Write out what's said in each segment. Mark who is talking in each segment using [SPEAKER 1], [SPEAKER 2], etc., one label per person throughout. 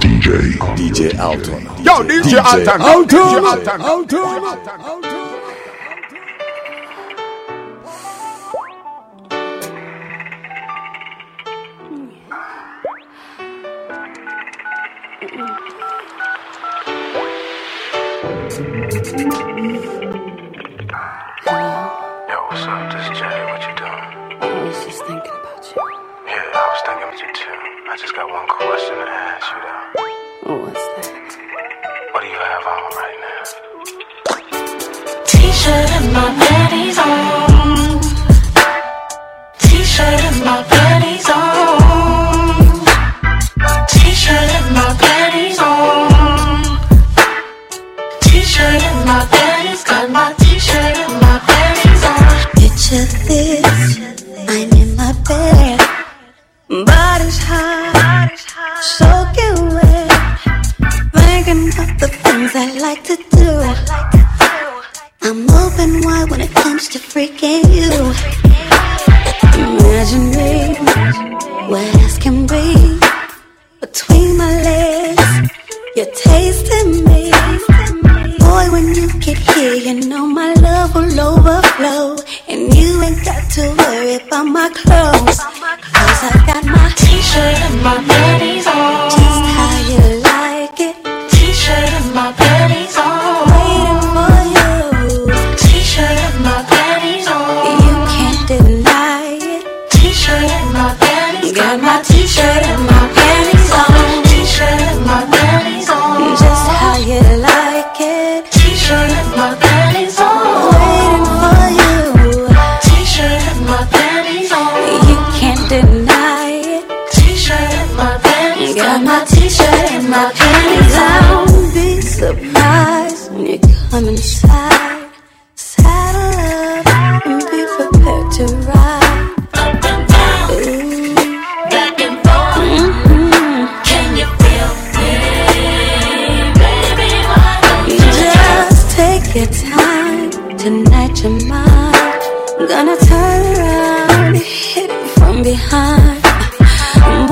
[SPEAKER 1] DJ.
[SPEAKER 2] DJ Alton.
[SPEAKER 3] Yo, DJ, DJ Alton.
[SPEAKER 1] Alton.
[SPEAKER 3] DJ Alton.
[SPEAKER 4] Alton. Alton. Alton. Alton.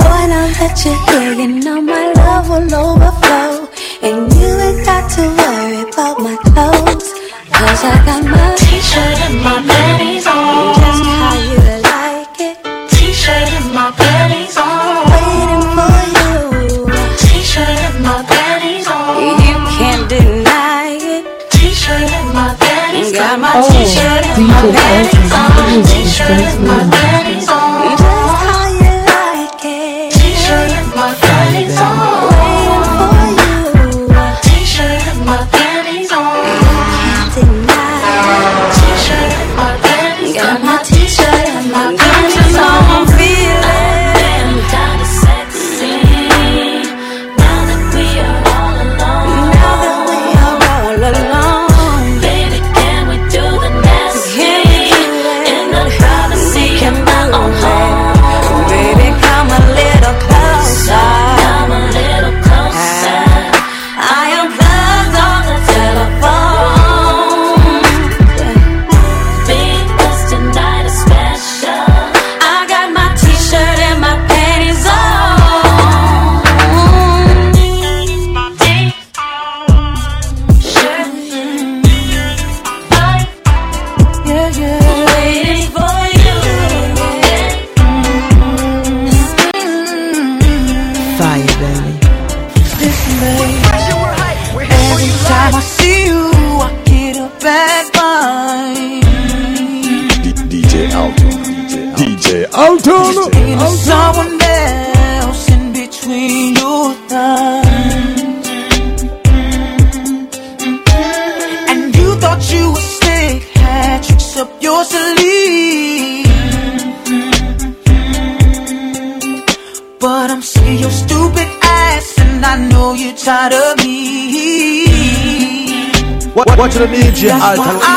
[SPEAKER 4] boy, now
[SPEAKER 5] that you're here, you know my love will overflow. And you ain't got to worry about my clothes. Cause I got my t
[SPEAKER 6] shirt and my panties on.
[SPEAKER 5] Just how you like it. T
[SPEAKER 6] shirt and my panties on. My
[SPEAKER 5] T shirt and my panties on. T shirt and my
[SPEAKER 6] panties.
[SPEAKER 5] T
[SPEAKER 6] shirt and my panties on.
[SPEAKER 5] Energy Alter.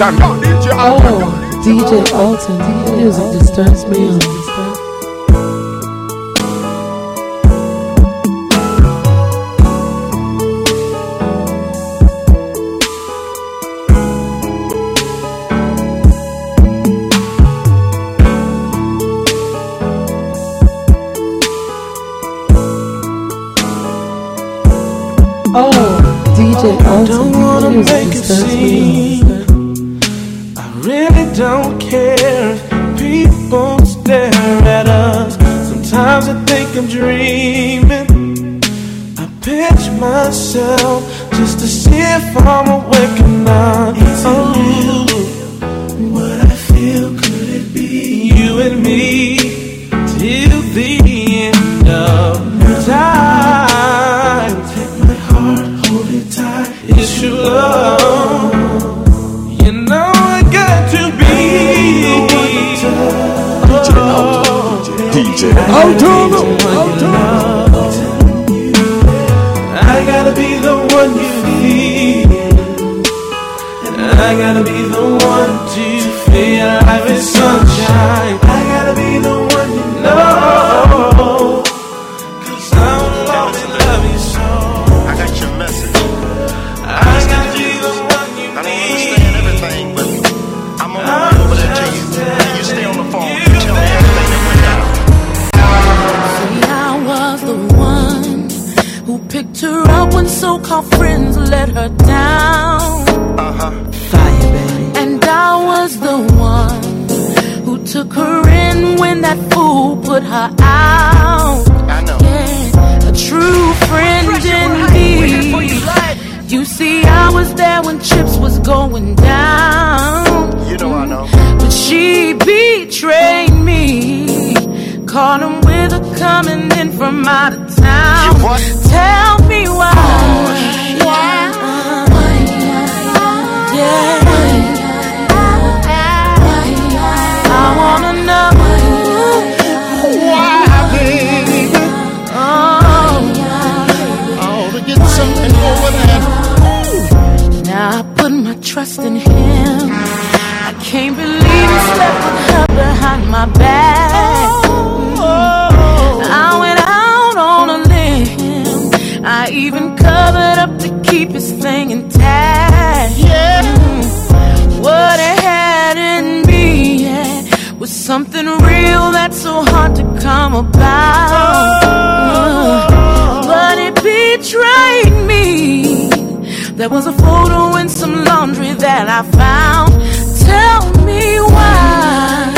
[SPEAKER 7] Oh, DJ
[SPEAKER 2] Alton,
[SPEAKER 8] music disturbs me.
[SPEAKER 5] from out of town.
[SPEAKER 8] Tell me
[SPEAKER 3] why.
[SPEAKER 9] Oh,
[SPEAKER 10] yeah. Yeah. why, I wanna know.
[SPEAKER 11] Why, baby?
[SPEAKER 10] Oh.
[SPEAKER 11] Oh, to get something over there.
[SPEAKER 10] Now I put my trust in him. I can't believe he slept with her behind my back. I even covered up to keep his thing intact. Yeah, what I had in me yeah, was something real that's so hard to come about. Mm. But it betrayed me. There was a photo in some laundry that I found. Tell me why.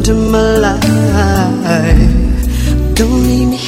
[SPEAKER 10] into my
[SPEAKER 12] life. Don't leave me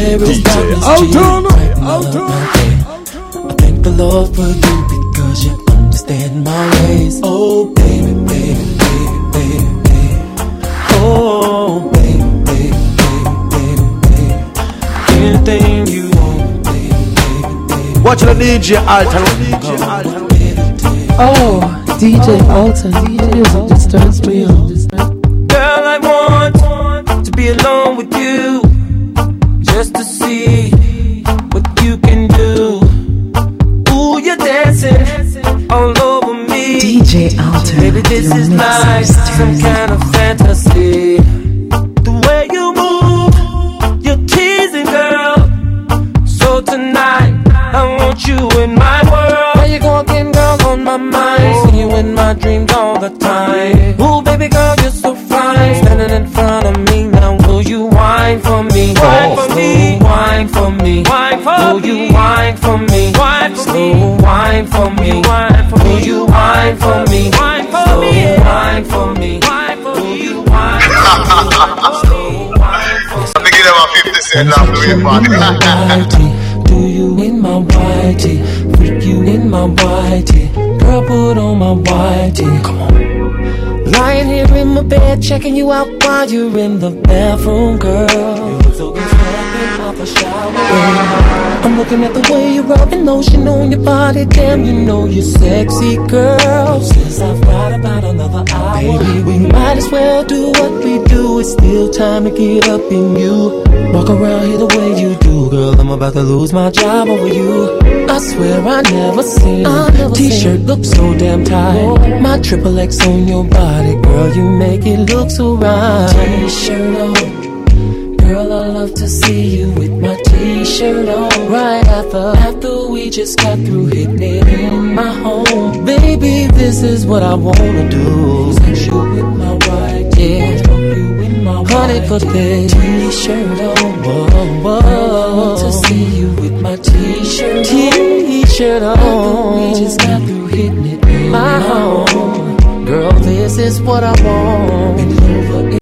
[SPEAKER 9] there is
[SPEAKER 13] DJ
[SPEAKER 9] darkness,
[SPEAKER 13] Alton.
[SPEAKER 9] you brighten up my day. I thank the Lord for you because you understand my ways. Oh, baby, baby, baby, baby, baby. Oh, baby, baby, baby, baby, baby. Anything you want, baby, baby, baby.
[SPEAKER 14] Watch the DJ Alton.
[SPEAKER 15] Oh, DJ Alton. Music disturbs me.
[SPEAKER 9] Girl, I want to be alone with you just to see what you can do. Ooh, you're dancing all over me.
[SPEAKER 16] DJ Alton.
[SPEAKER 9] Maybe this is like some kind me, whine for will you whine for me? Whine for me, whine for me, whine for me. Will you whine for me? Whine for me, whine for me, whine for me. Will you whine for me?
[SPEAKER 17] I'm gonna give them a 50 cent laugh the way
[SPEAKER 9] whitey, do you in my whitey? Freak you in my whitey. Girl, put on my whitey. Come on. Lying here in my bed, checking you out while you're in the bathroom, girl. You look so good, stepping off a shower. I'm looking at the way you're rubbing lotion on your body. Damn, you know you're sexy, girl. Since I've got about another hour, baby, we might as well do what we do. It's still time to get up in you. Walk around here the way you do, girl. I'm about to lose my job over you. I swear I never seen a t-shirt look so damn tight. My triple X on your body, girl. You make it look so right. T-shirt on. Girl, I love to see you with my t-shirt on. Right after, after we just got through hitting it in my home. Baby, this is what I wanna do. You with my white, yeah. Stroke you with my Honey, put that t-shirt on. Whoa, whoa. I want to see you with my t-shirt T-shirt on After we just got through hitting it in my home. Girl, this is what I want. Bend over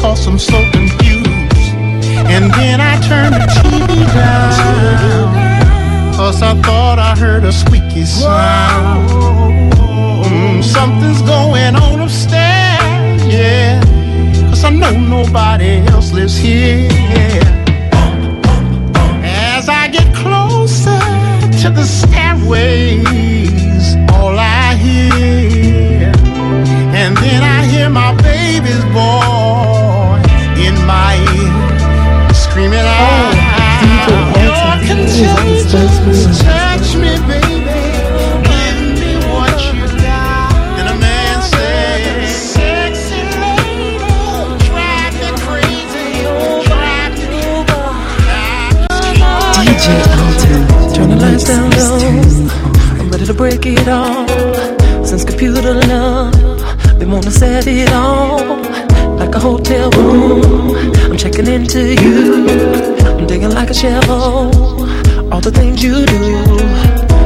[SPEAKER 11] cause I'm so confused. And then I turned the TV down, cause I thought I heard a squeaky sound. Mm, something's going on upstairs, yeah. Cause I know nobody else lives here. As I get closer to the stairways,
[SPEAKER 9] down low. I'm ready to break it all. Since computer love, they wanna set it all. Like a hotel room, I'm checking into you. I'm digging like a shovel. All the things you do.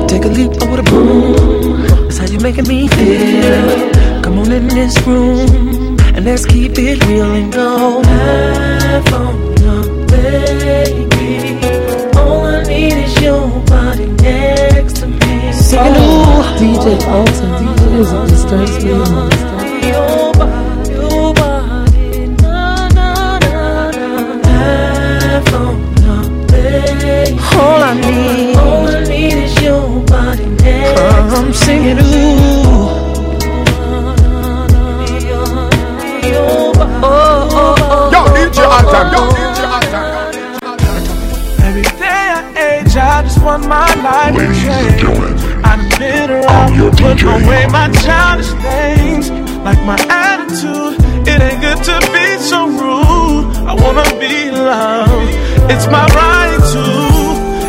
[SPEAKER 9] Take a leap over the boom. That's how you're making me feel. Come on in this room and let's keep it real and go. I found baby. All I need is you can do.
[SPEAKER 18] DJ Alton, DJ
[SPEAKER 9] music just turns me on. All I need, all I need is your body. I'm singing, ooh.
[SPEAKER 19] Every day I age, I just want my life to change your DJ. Put away my childish things, like my attitude. It ain't good to be so rude. I wanna be loved. It's my right to.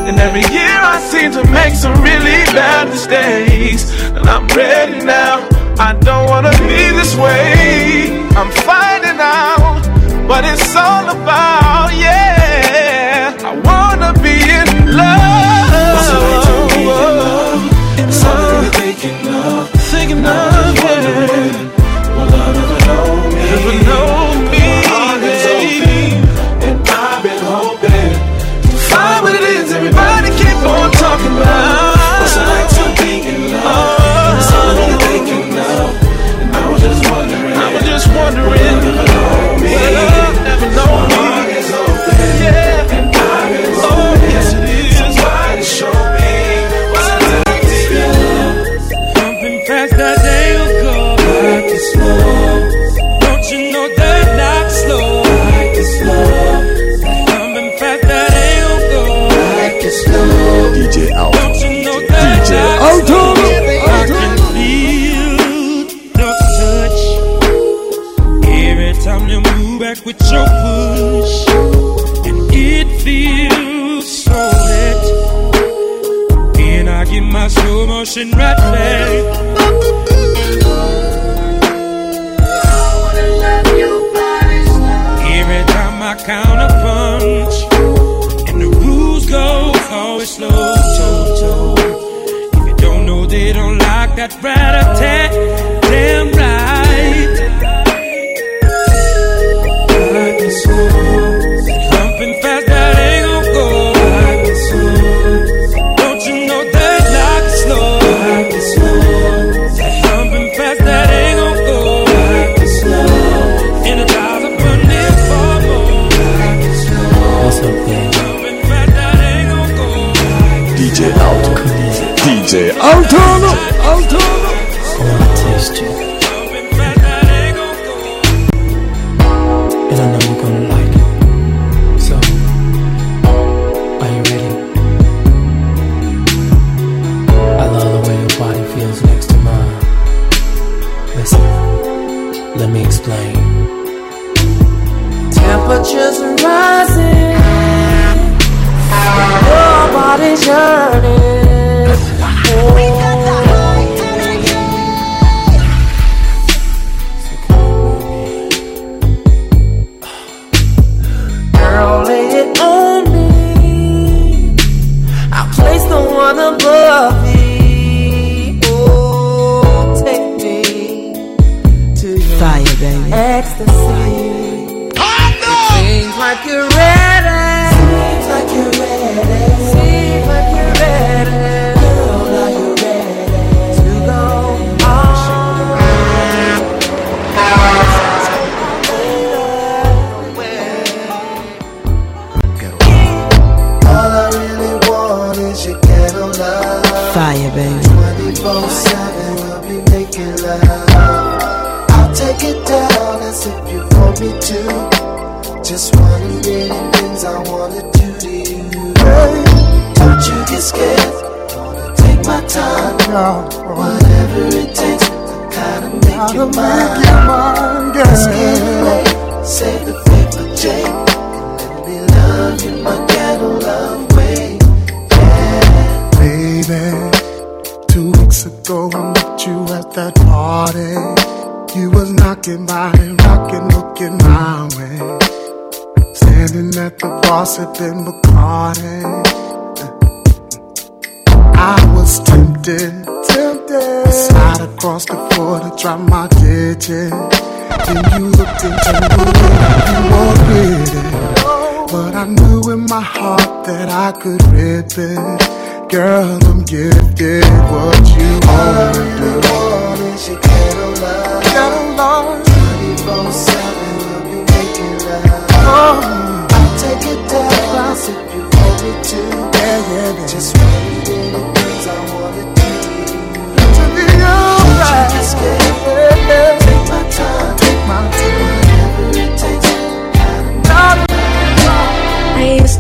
[SPEAKER 19] And every year I seem to make some really bad mistakes. And I'm ready now. I don't wanna be this way. I'm finding out what it's all about. Yeah, I wanna be in love.
[SPEAKER 5] Welcome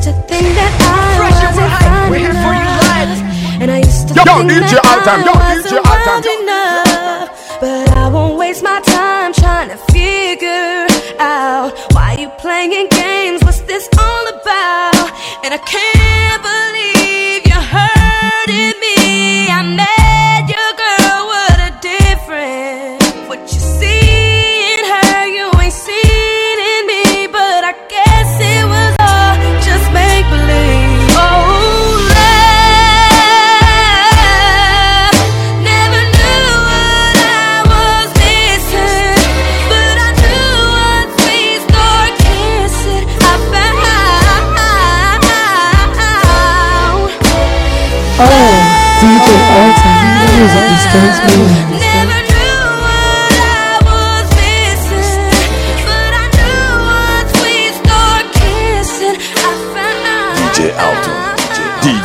[SPEAKER 5] used to think that I wasn't fine
[SPEAKER 3] We're here for you
[SPEAKER 5] enough.
[SPEAKER 3] live.
[SPEAKER 5] And I used to
[SPEAKER 3] Yo,
[SPEAKER 5] think
[SPEAKER 3] DJ
[SPEAKER 5] that
[SPEAKER 3] Alton,
[SPEAKER 5] I
[SPEAKER 3] yo,
[SPEAKER 5] wasn't
[SPEAKER 3] DJ Alton.
[SPEAKER 5] wild enough. But I won't waste my time trying to figure out why you playing games. What's this all about? And I can't believe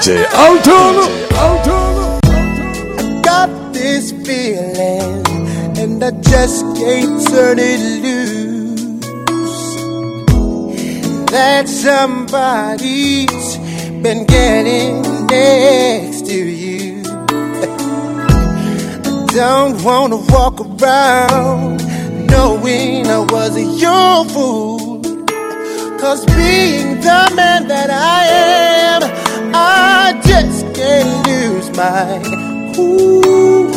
[SPEAKER 18] DJ Alton.
[SPEAKER 2] Alton.
[SPEAKER 20] got this feeling, and I just can't turn it loose. That somebody's been getting next to you. I don't wanna walk around knowing I was your fool. Cause being the man that I am, I just can't lose my cool.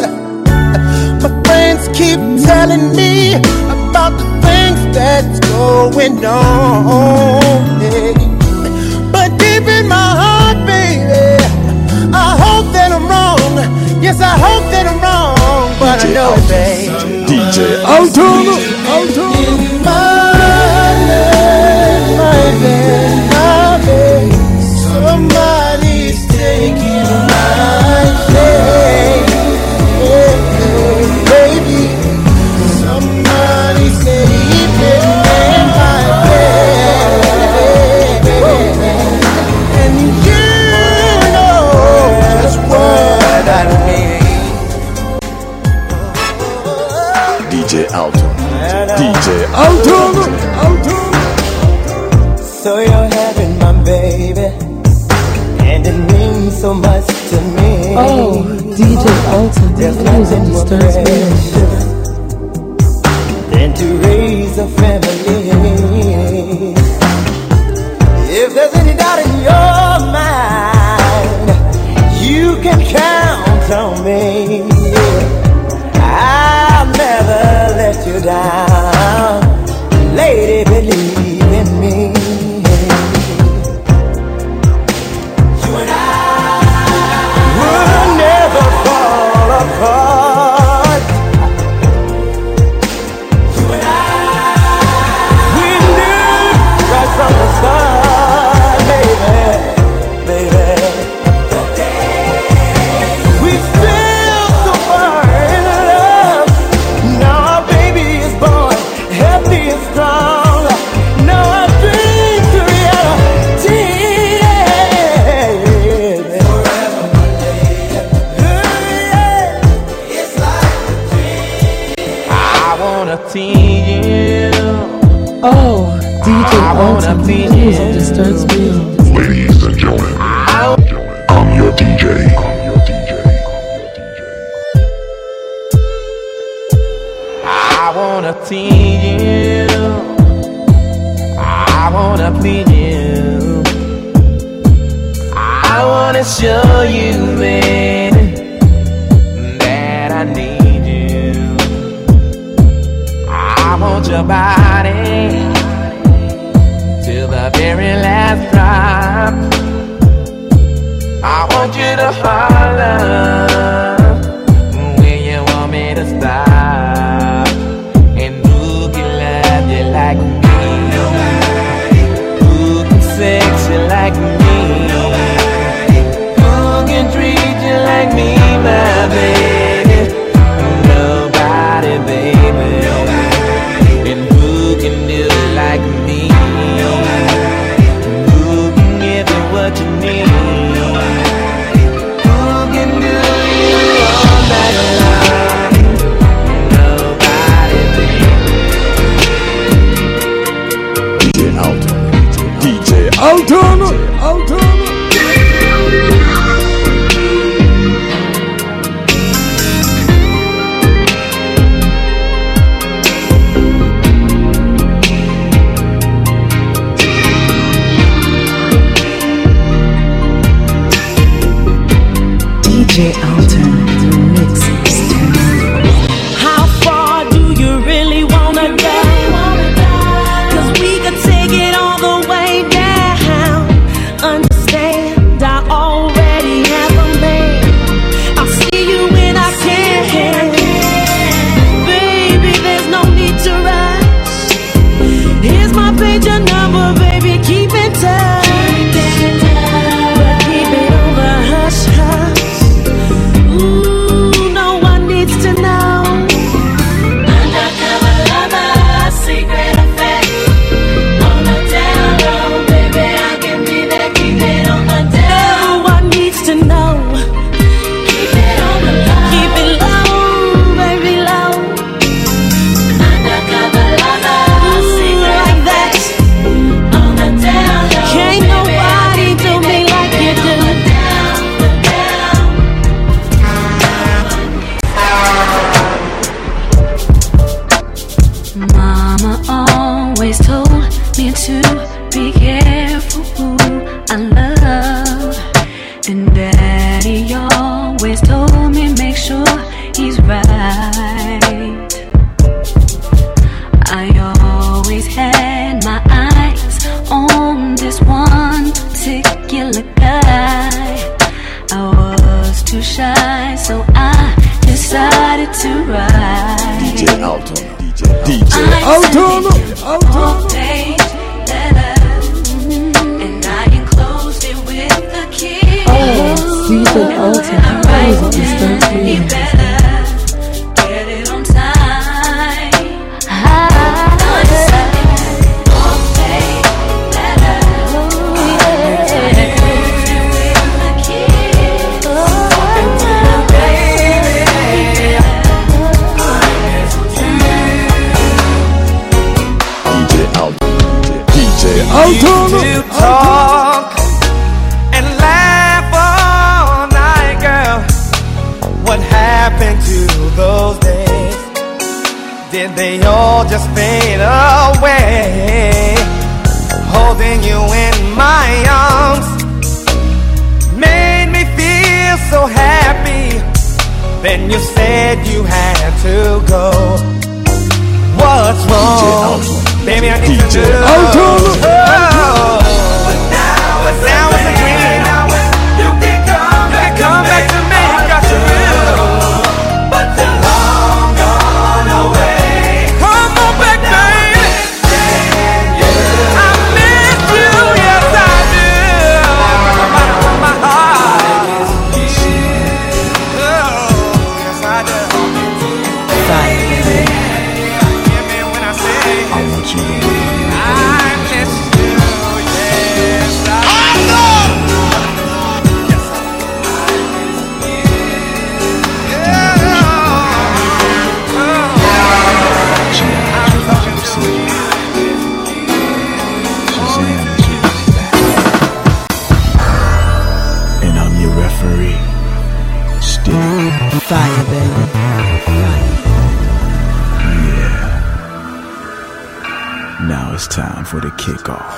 [SPEAKER 20] My friends keep telling me about the things that's going on. hey. But deep in my heart, baby, I hope that I'm wrong. Yes, I hope that I'm wrong, but I know it, babe.
[SPEAKER 2] DJ Alton. Alton. DJ Alton. DJ Alton. Alton.
[SPEAKER 20] So you're having my baby, and it means so much to me.
[SPEAKER 18] Oh, DJ Alton,
[SPEAKER 20] There's
[SPEAKER 18] music disturbs me.
[SPEAKER 20] they all just fade away. Holding you in my arms made me feel so happy. Then you said you had to go. What's wrong? Baby, I need
[SPEAKER 21] DJ
[SPEAKER 20] to know.
[SPEAKER 21] kickoff.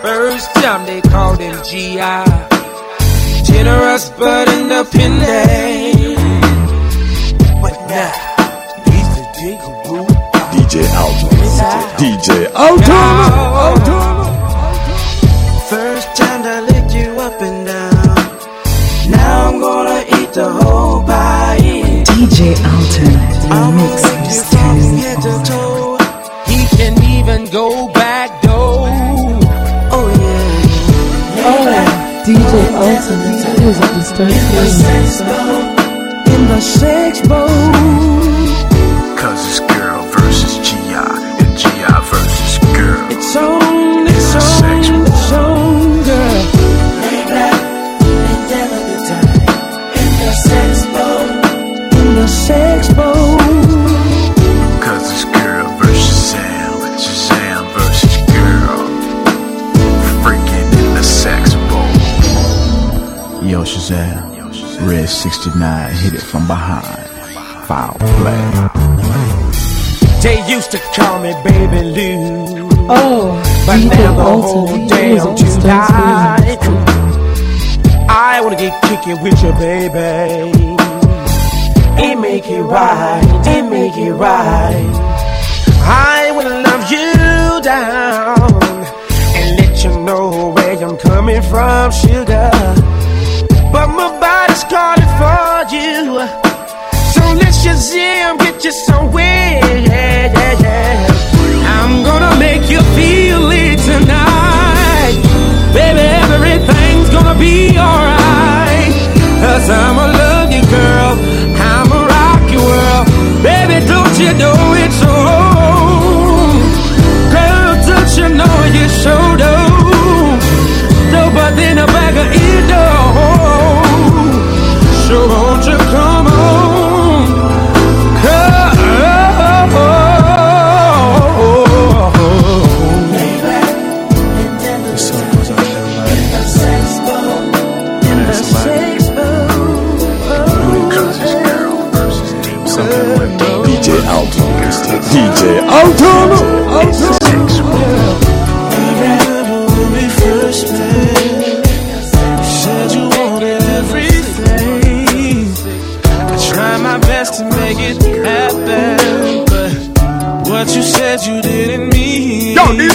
[SPEAKER 20] First time they called him G.I. Generous but independent. But now, he's the jigaboo.
[SPEAKER 2] DJ Alton. DJ Alton. Alton.
[SPEAKER 19] First time I licked you up and down. Now I'm gonna eat the whole body.
[SPEAKER 16] DJ Alton. Mix.
[SPEAKER 9] the ultimate is a
[SPEAKER 19] the
[SPEAKER 21] feeling. 69 hit it from behind. Foul play.
[SPEAKER 19] They used to call me Baby Lou.
[SPEAKER 9] Oh,
[SPEAKER 19] but now the whole damn July. I wanna get kicking with you, baby. It make it right, it make it right. I wanna love you down and let you know where I'm coming from, sugar. But my body's calling you. So let's just jam, get you somewhere. Yeah, yeah, yeah. I'm gonna make you feel it tonight. Baby, everything's gonna be alright. Cause I'm a love you, girl. I'm a rock you world. Baby, don't you know it's so Girl, don't you know you showed up? Nobody in a bag of your.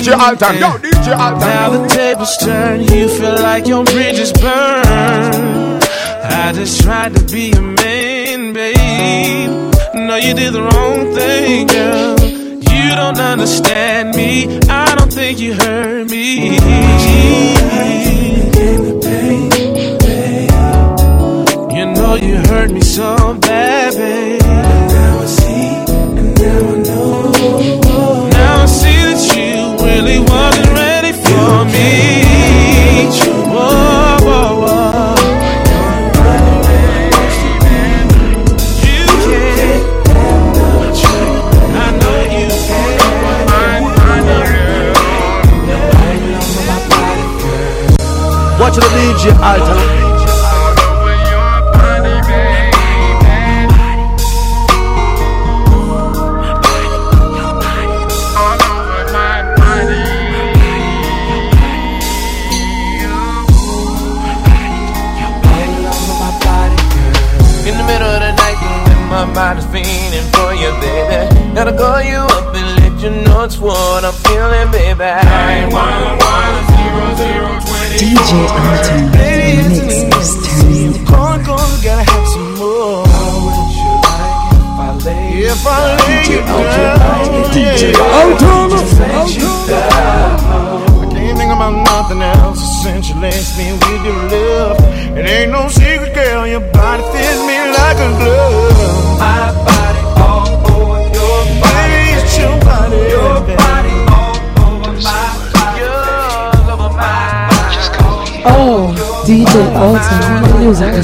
[SPEAKER 2] DJ
[SPEAKER 3] Alton. Yo, DJ Alton.
[SPEAKER 19] Now the tables turn. You feel like your bridges burn. I just tried to be a man, babe. No, you did the wrong thing, girl. You don't understand me. I don't think you heard me. You know you hurt me so bad.
[SPEAKER 22] your
[SPEAKER 19] altar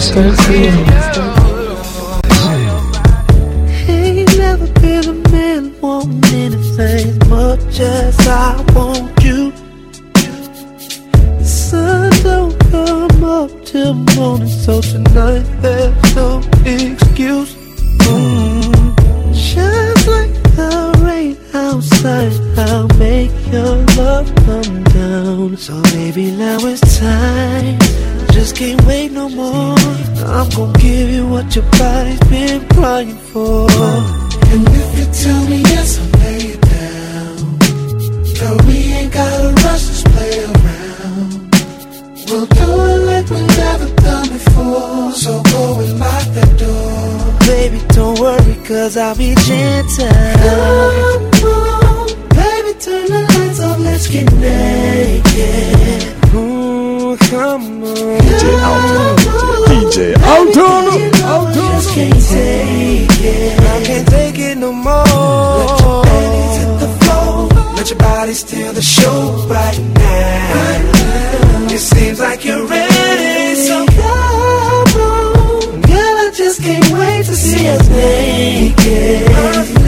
[SPEAKER 19] so real. Everybody still the
[SPEAKER 23] show right now. It seems like you're ready. So come on. Girl, I just can't wait to see us naked.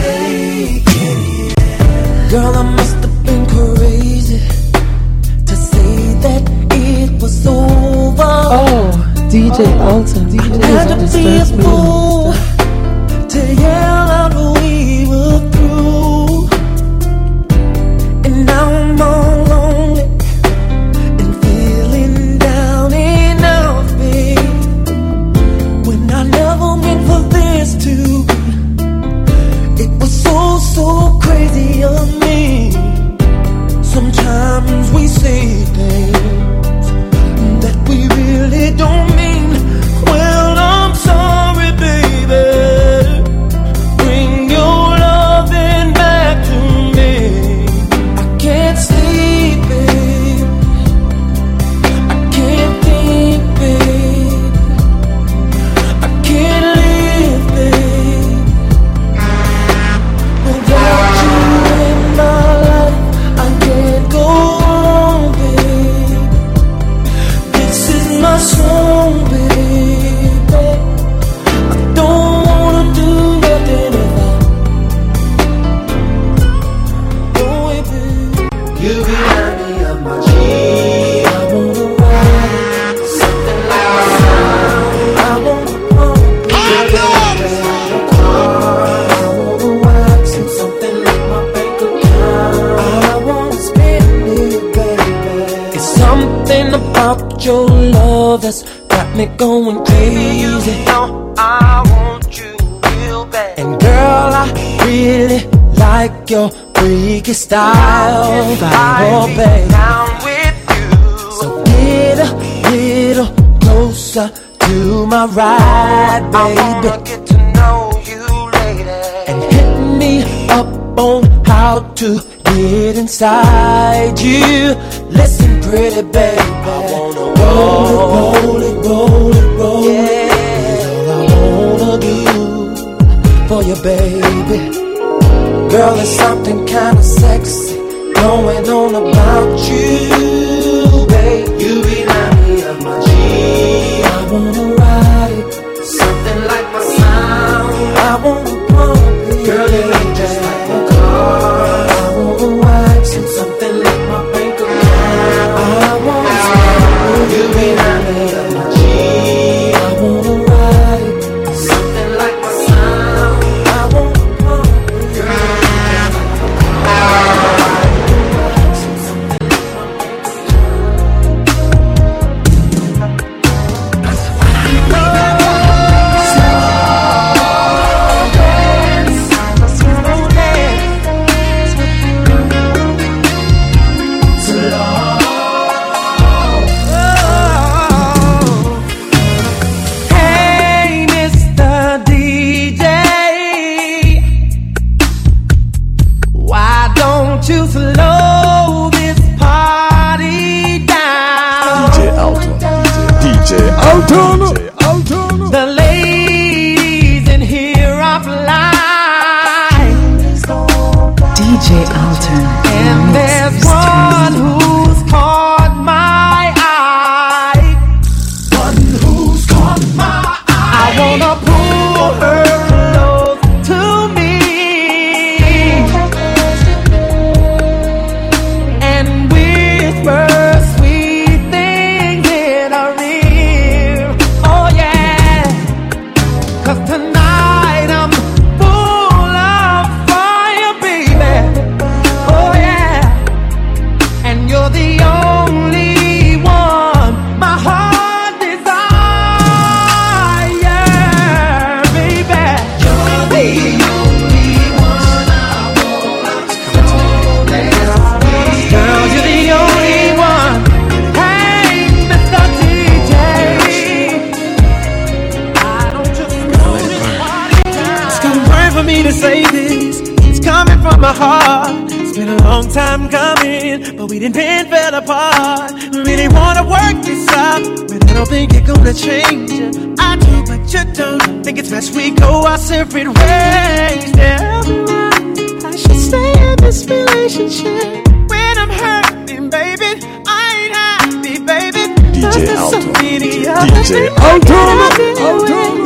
[SPEAKER 23] Naked.
[SPEAKER 9] Girl, I must have been crazy to say that it was over.
[SPEAKER 15] Oh, DJ Alton. DJ
[SPEAKER 9] Alton. baby. Girl, there's something kinda sexy going on about you, babe.
[SPEAKER 23] You remind me of my G.
[SPEAKER 9] I wanna ride it, something like my sound. I wanna pump it,
[SPEAKER 23] girl.
[SPEAKER 9] It
[SPEAKER 6] think it's best we go our separate ways. Tell I should stay in this relationship. When I'm hurting, baby, I ain't happy, baby.
[SPEAKER 24] DJ
[SPEAKER 25] Alton.
[SPEAKER 6] So
[SPEAKER 24] DJ
[SPEAKER 5] Alton.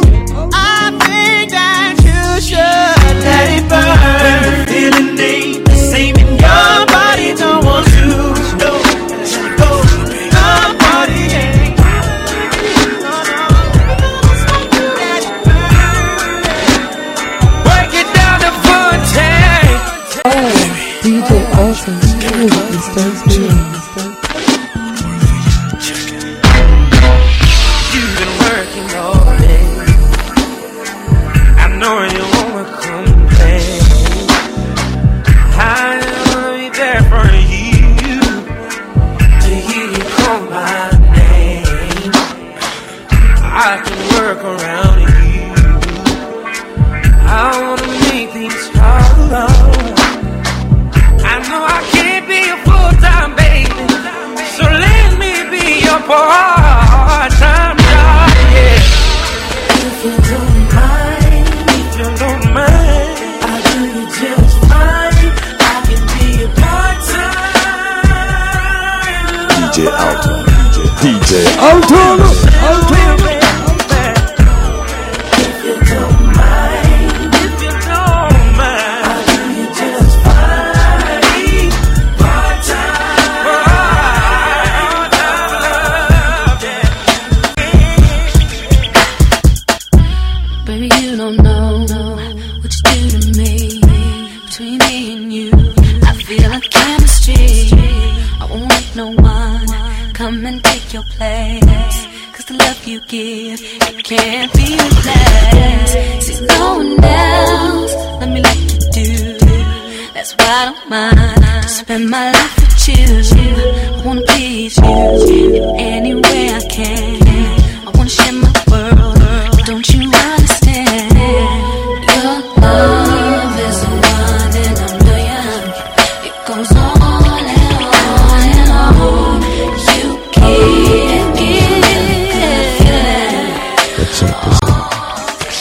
[SPEAKER 5] Check this.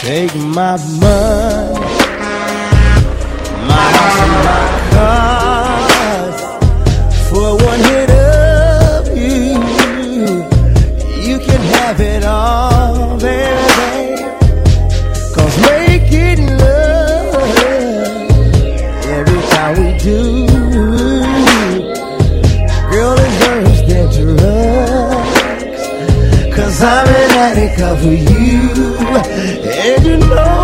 [SPEAKER 5] Take my
[SPEAKER 20] money, my house and my cars for one hit of you. You can have it all, baby. Cause making love every time we do, girl deserves their drugs. Cause I'm an addict of you. And you know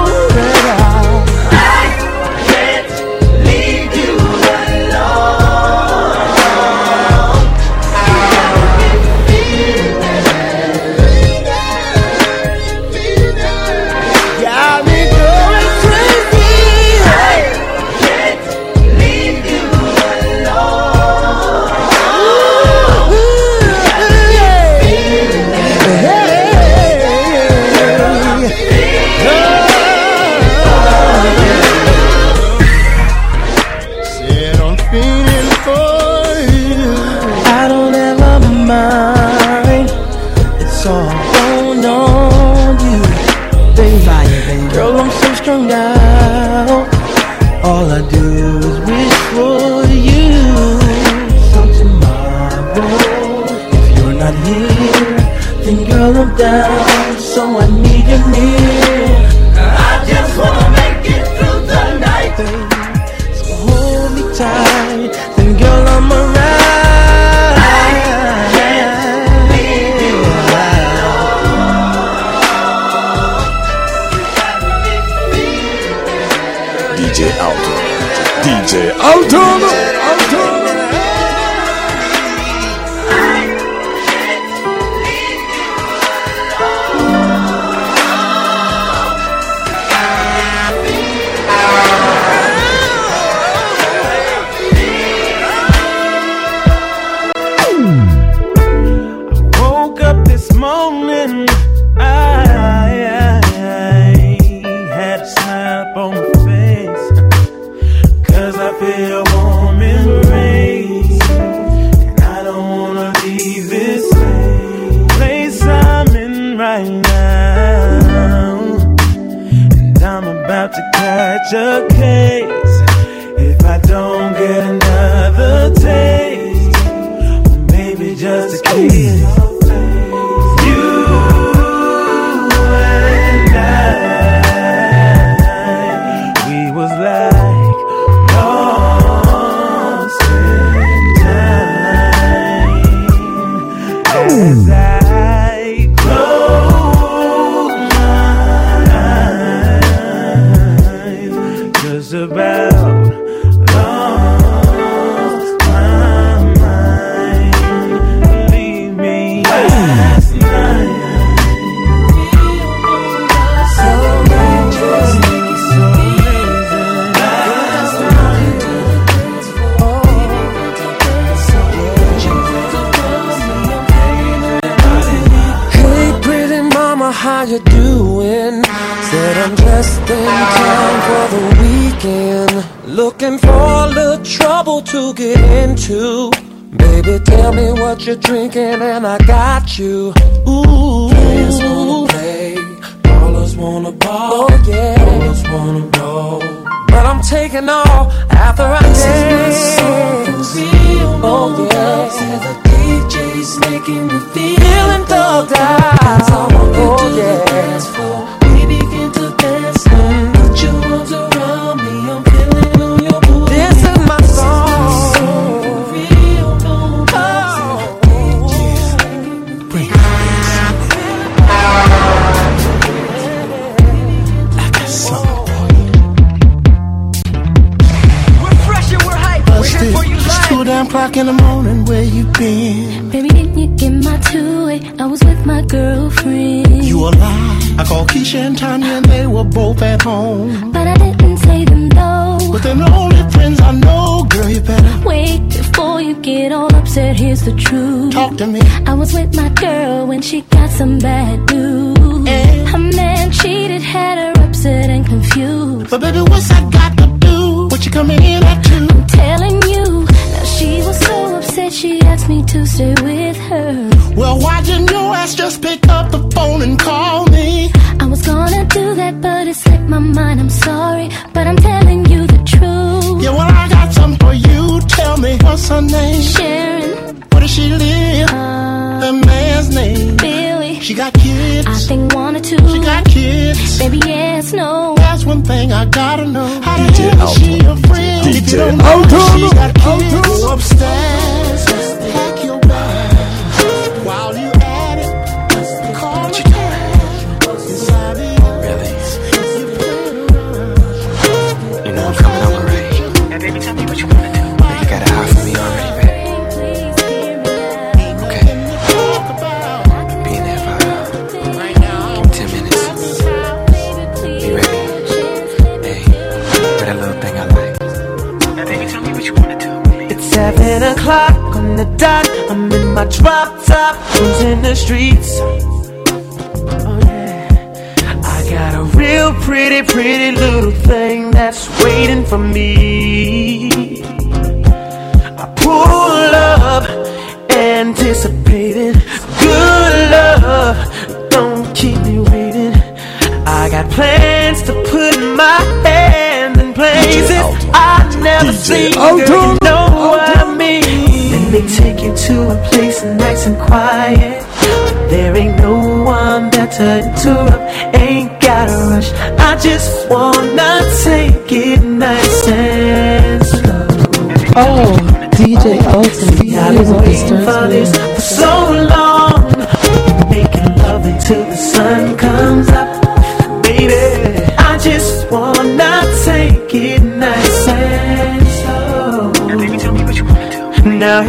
[SPEAKER 26] to
[SPEAKER 5] stay with her.
[SPEAKER 11] Well, why didn't your ass just pick up the phone and call me?
[SPEAKER 5] I was gonna do that, but it slipped my mind. I'm sorry, but I'm telling you the truth.
[SPEAKER 11] Yeah, well, I got something for you. Tell me what's her name?
[SPEAKER 5] Sharon,
[SPEAKER 11] Where does she live?
[SPEAKER 5] uh,
[SPEAKER 11] the man's name.
[SPEAKER 5] Billy.
[SPEAKER 11] She got kids.
[SPEAKER 5] I think one or two.
[SPEAKER 11] She got kids.
[SPEAKER 5] Baby, yes, no.
[SPEAKER 11] That's one thing I gotta know. How the hell is she a friend? If you don't know she got kids, upstairs.
[SPEAKER 6] O'clock on the dot. I'm in my drop top, cruising the streets. Oh yeah, I got a real pretty, pretty little thing that's waiting for me. I pull up, anticipating good love. Don't keep me waiting. I got plans to put my hand in places I've never seen. Girl, you know mean. Let me take you to a place nice and quiet. There ain't no one there to interrupt. Ain't gotta rush. I just wanna take it nice and slow.
[SPEAKER 15] Oh, DJ Alton,
[SPEAKER 6] I've
[SPEAKER 15] he
[SPEAKER 6] been
[SPEAKER 15] was
[SPEAKER 6] waiting for this for so long. Making love until the sun comes up. Baby, I just wanna take it nice and slow. Now, baby, tell me what you wanna do. Now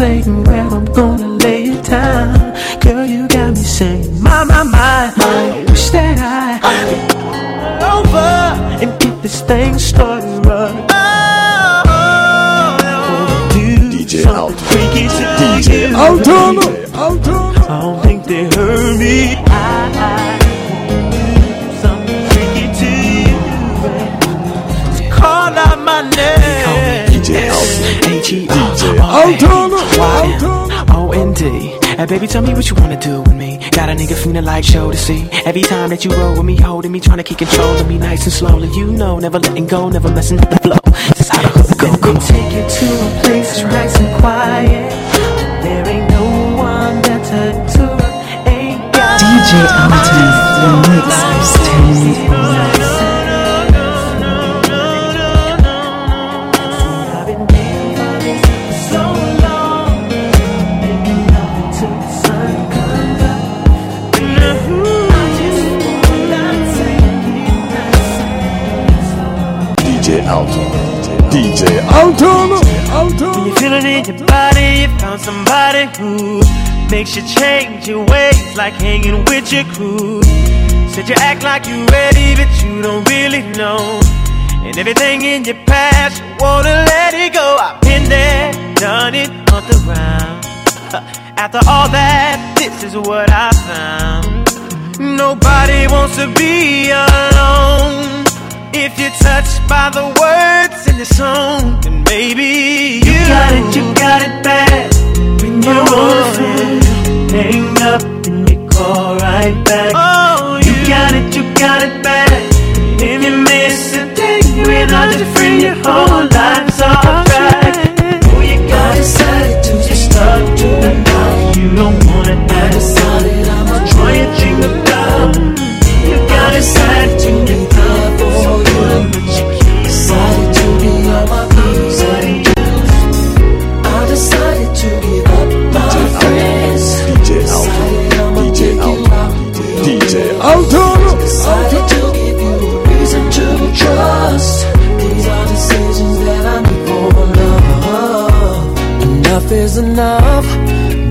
[SPEAKER 6] where I'm And baby, tell me what you wanna do with me. Got a nigga feeling like show to see. Every time that you roll with me, holding me, trying to keep control of me nice and slowly. You know, never letting go, never messing up the flow. This is how the hook go.
[SPEAKER 9] Let me take you to a place nice and quiet. There ain't no one better to ain't got
[SPEAKER 16] DJ Alton, the mix is
[SPEAKER 27] DJ Alton.
[SPEAKER 9] When you feel it in your body, you found somebody who makes you change your ways, like hanging with your crew. Said you act like you ready, but you don't really know. And everything in your past, you wanna let it go. I've been there, done it on the round. After all that, this is what I found. Nobody wants to be alone. If you're touched by the words the song, then maybe you, you got it, you got it bad. When you're phone, hang up and you call right back. Oh, you, got it, you got it bad. If you miss a day without your friend, your whole life's off track. Oh, you got decided to just start to the night. You don't wanna die. Decided I'ma try and drink about. You got decided to
[SPEAKER 10] Is enough.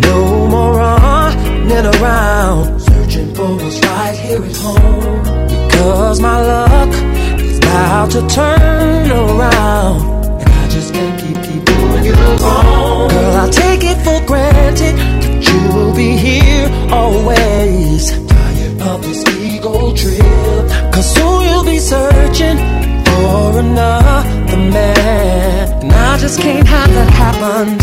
[SPEAKER 10] No more running around. Searching for what's right here at home. Because my luck is about to turn around. And I just can't keep, keep doing you wrong. Girl, I take it for granted that you will be here always. Tired of this ego trip. Cause soon you'll be searching for another man. And I just can't have that happen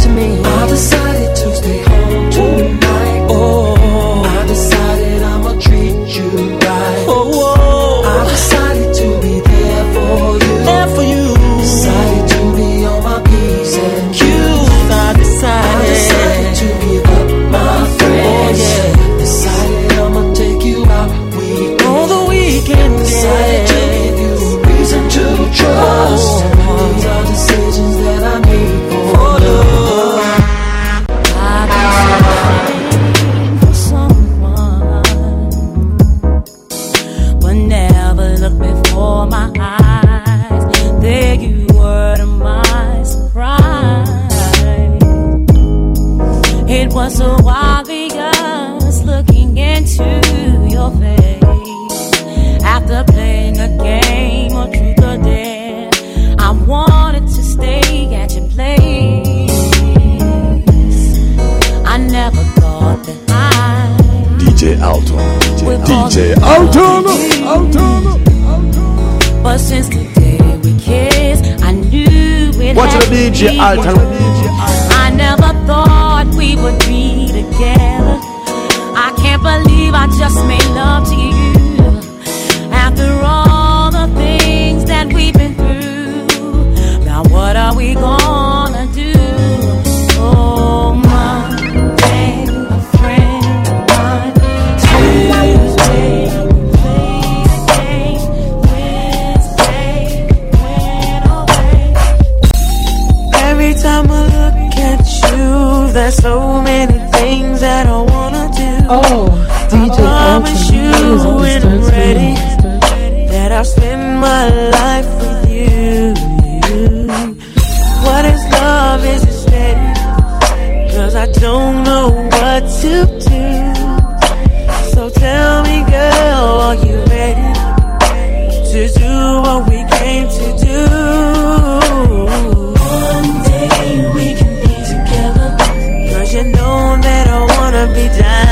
[SPEAKER 10] you
[SPEAKER 9] know that I wanna be down.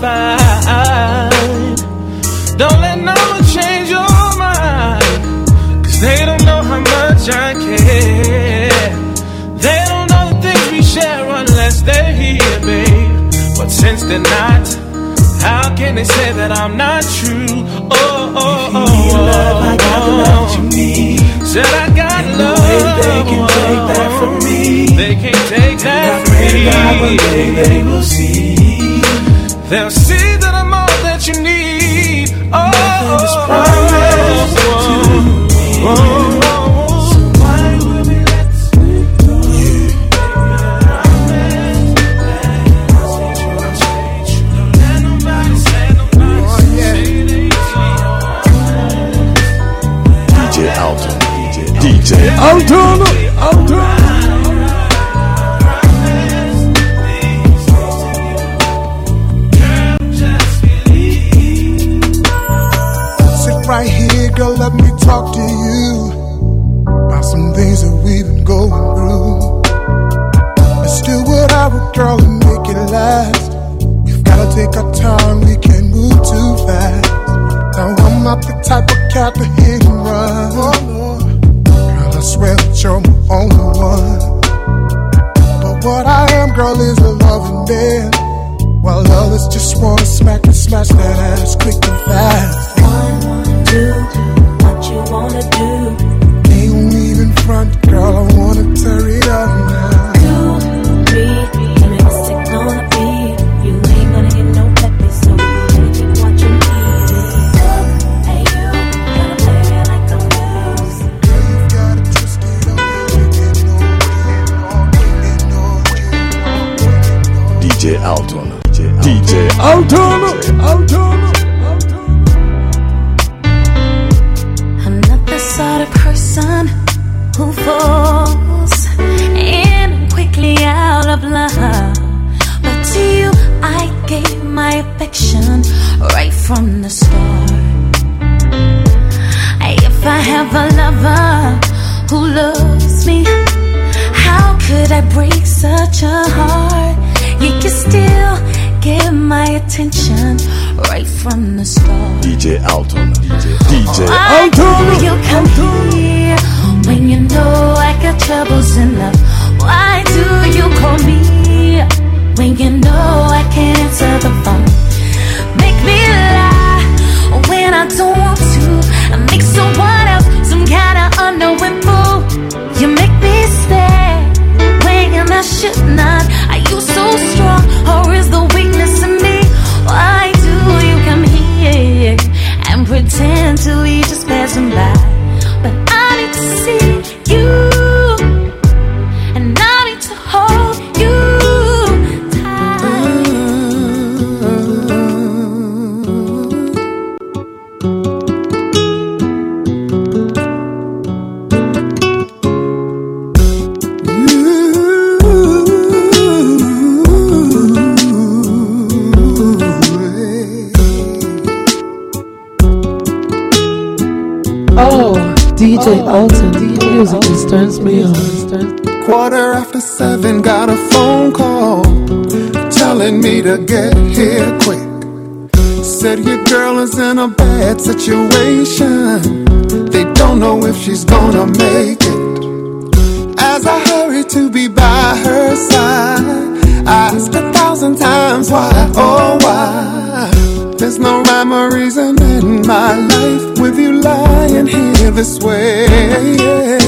[SPEAKER 19] Had. Don't let no one change your mind. Cause they don't know how much I care. They don't know the things we share unless they're here, babe. But since they're not, how can they say that I'm not true? Oh, oh, oh, oh, I got the oh, love oh. you need. Said I got and love. they can take that from me. They can't take that from me. God, one day they will see. They'll see that I'm all that you need. Oh, Nothing is promised to me. Oh, oh,
[SPEAKER 22] talk to you
[SPEAKER 28] DJ Alton. DJ Alton. Alton.
[SPEAKER 10] I'm not the sort of person who falls in quickly out of love. But to you, I gave my affection right from the start. If I have a lover who loves me, how could I break such a heart? You can still get my attention right from the start.
[SPEAKER 28] DJ Altona. DJ, DJ oh,
[SPEAKER 10] Why do you come here when you know I got troubles enough? Why do you call me when you know I can't answer the phone? Make me lie when I don't want to. I make someone else some kind of unknowing fool. You make me stay when I should not you so strong? Or is the weakness in me? Why do you come here and pretend to be just passing by? But I
[SPEAKER 9] DJ Alton, music just turns me on.
[SPEAKER 22] Quarter after seven, got a phone call telling me to get here quick. Said your girl is in a bad situation. They don't know if she's gonna make it. As I hurry to be by her side, I asked a thousand times why, oh why. There's no rhyme or reason in my life with you lying here this way. yeah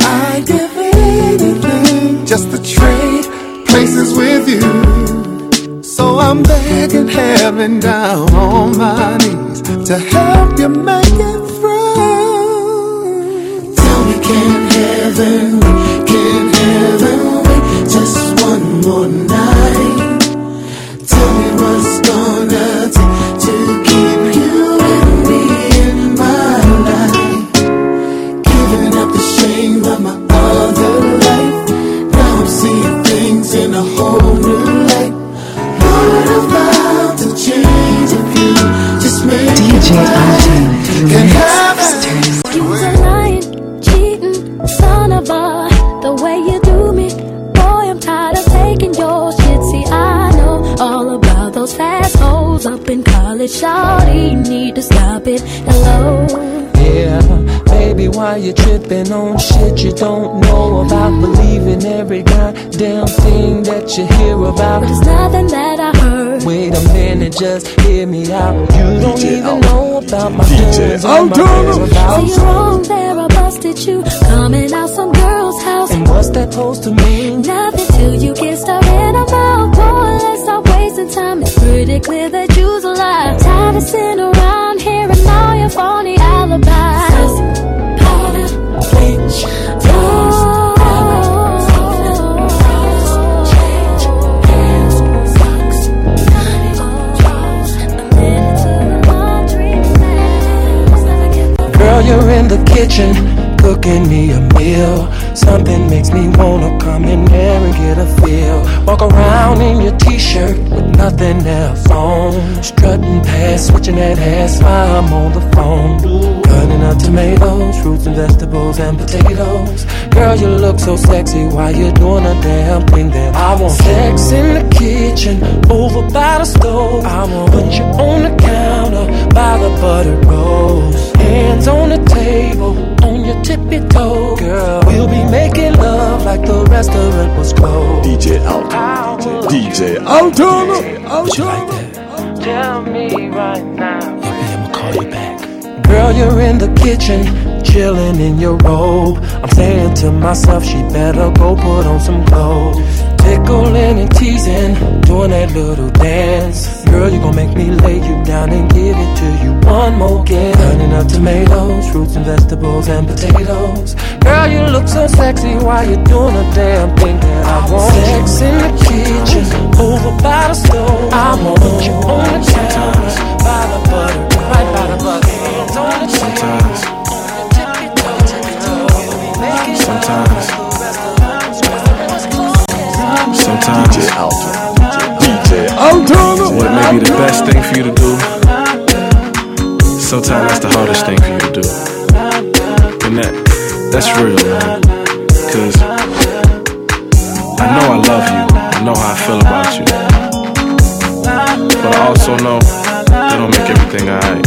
[SPEAKER 22] I'd give anything just to trade places with you. So I'm begging heaven down on my knees to help you make it through. Tell me, can heaven
[SPEAKER 9] supposed to mean?
[SPEAKER 5] Nothing till you get started in a mouth. Boy, let's stop wasting time. It's pretty clear that you's alive. Tired of sitting around hearing all your phony alibis. Powder, bleach,
[SPEAKER 9] Girl, you're in the kitchen, cooking me a meal. Something makes me wanna come in there and get a feel. Walk around in your t-shirt with nothing else on. Strutting past, switching that ass while I'm on the phone. Cutting up tomatoes, fruits and vegetables and potatoes. Girl, you look so sexy while you're doing a damn thing that I want. Sex in the kitchen, over by the stove. I want put you on the counter by the butter rolls. Hands on the table, on your tippy toe, girl. We'll be making love like the restaurant was closed.
[SPEAKER 29] DJ Alton. DJ Alton. Alton.
[SPEAKER 9] Tell me right now. Maybe I'ma call you back. Girl, you're in the kitchen, chilling in your robe. I'm saying to myself, she better go put on some clothes. Tickling and teasing, doing that little dance. Girl, you gon' make me lay you down and give it to you one more again. Cutting up tomatoes, fruits and vegetables and potatoes. Girl, you look so sexy while you're doing a damn thing that I want. Sex in the kitchen, over by the stove. I want you on the counter, by the butter, right by the butter. Hands on the
[SPEAKER 2] Sometimes. Sometimes. Sometimes.
[SPEAKER 29] DJ Alton. DJ Alton.
[SPEAKER 2] What may be the best thing for you to do, sometimes that's the hardest thing for you to do. And that, that's real, man. Cause I know I love you. I know how I feel about you. But I also know that don't make everything alright.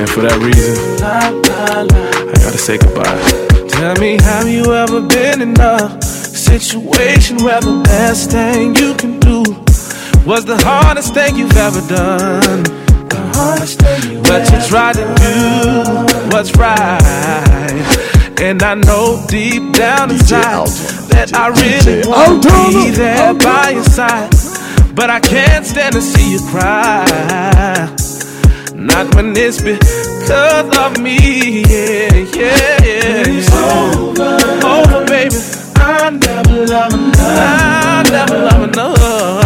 [SPEAKER 2] And for that reason, I gotta say goodbye.
[SPEAKER 19] Tell me, have you ever been in a situation where the best thing you can do was the hardest thing you've ever done? The hardest thing you But you try to do what's right. And I know deep down inside that I really oh, want to be there oh, by your side. But I can't stand to see you cry. Not when it's because of me, yeah, yeah, yeah. It's over, over, baby. I never love another. I never love another.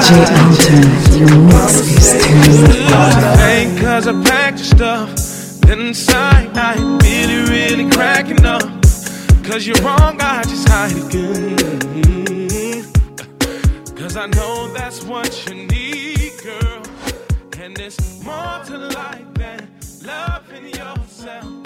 [SPEAKER 16] DJ Altona, your mix is turned on.
[SPEAKER 19] Ain't cause I packed your stuff. Then inside I ain't really, really cracking up. Cause you're wrong, I just hide it. Cause I know that's what you need, girl. And there's more to life than loving yourself.